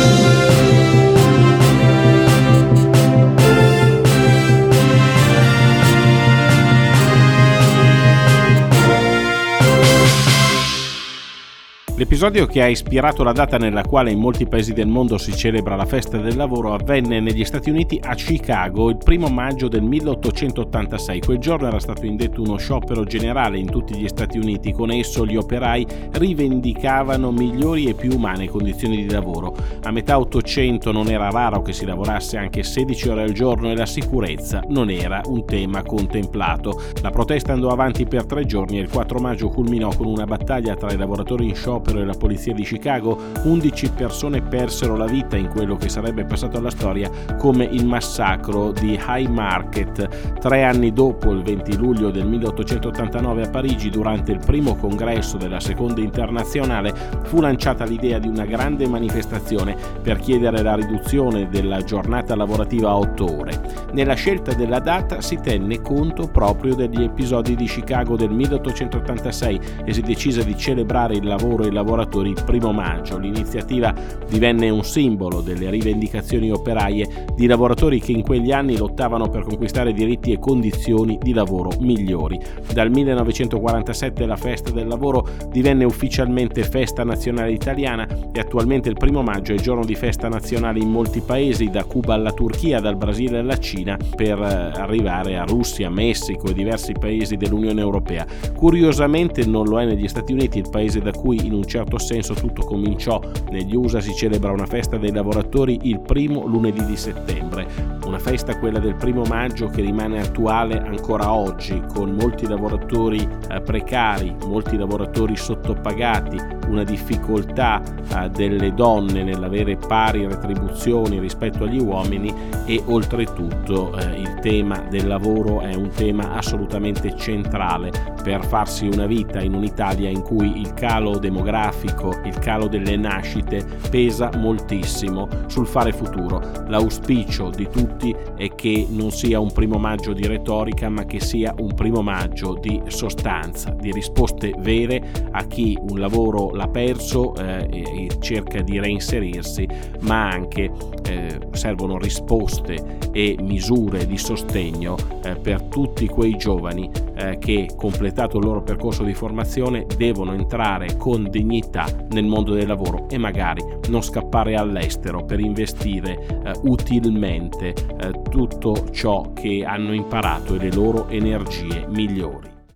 Thank you. L'episodio che ha ispirato la data nella quale in molti paesi del mondo si celebra la festa del lavoro avvenne negli Stati Uniti a Chicago il primo maggio del 1886. Quel giorno era stato indetto uno sciopero generale in tutti gli Stati Uniti, con esso gli operai rivendicavano migliori e più umane condizioni di lavoro. A metà 800 non era raro che si lavorasse anche 16 ore al giorno e la sicurezza non era un tema contemplato. La protesta andò avanti per tre giorni e il 4 maggio culminò con una battaglia tra i lavoratori in sciopero sciopero e la polizia di Chicago, 11 persone persero la vita in quello che sarebbe passato alla storia come il massacro di High Market. Tre anni dopo, il 20 luglio del 1889 a Parigi, durante il primo congresso della Seconda Internazionale, fu lanciata l'idea di una grande manifestazione per chiedere la riduzione della giornata lavorativa a 8 ore. Nella scelta della data si tenne conto proprio degli episodi di Chicago del 1886 e si decise di celebrare il lavoro e la lavoratori il primo maggio. L'iniziativa divenne un simbolo delle rivendicazioni operaie di lavoratori che in quegli anni lottavano per conquistare diritti e condizioni di lavoro migliori. Dal 1947 la festa del lavoro divenne ufficialmente festa nazionale italiana e attualmente il primo maggio è giorno di festa nazionale in molti paesi, da Cuba alla Turchia, dal Brasile alla Cina, per eh, arrivare a Russia, Messico e diversi paesi dell'Unione Europea. Curiosamente non lo è negli Stati Uniti, il paese da cui in un certo senso tutto cominciò. Negli USA si celebra una festa dei lavoratori il primo lunedì di settembre, una festa quella del primo maggio che rimane attuale ancora oggi con molti lavoratori eh, precari, molti lavoratori sottopagati, una difficoltà eh, delle donne nell'avere pari retribuzioni rispetto agli uomini e oltretutto eh, il tema del lavoro è un tema assolutamente centrale per farsi una vita in un'Italia in cui il calo demografico, il calo delle nascite pesa moltissimo sul fare futuro. L'auspicio di tutti è che non sia un primo maggio di retorica ma che sia un primo maggio di sostanza, di risposte vere a chi un lavoro l'ha perso eh, e cerca di reinserirsi, ma anche eh, servono risposte e misure di sostegno eh, per tutti quei giovani eh, che, completato il loro percorso di formazione, devono entrare con dignità nel mondo del lavoro e magari non scappare all'estero per investire eh, utilmente eh, tutto ciò che hanno imparato e le loro energie migliori.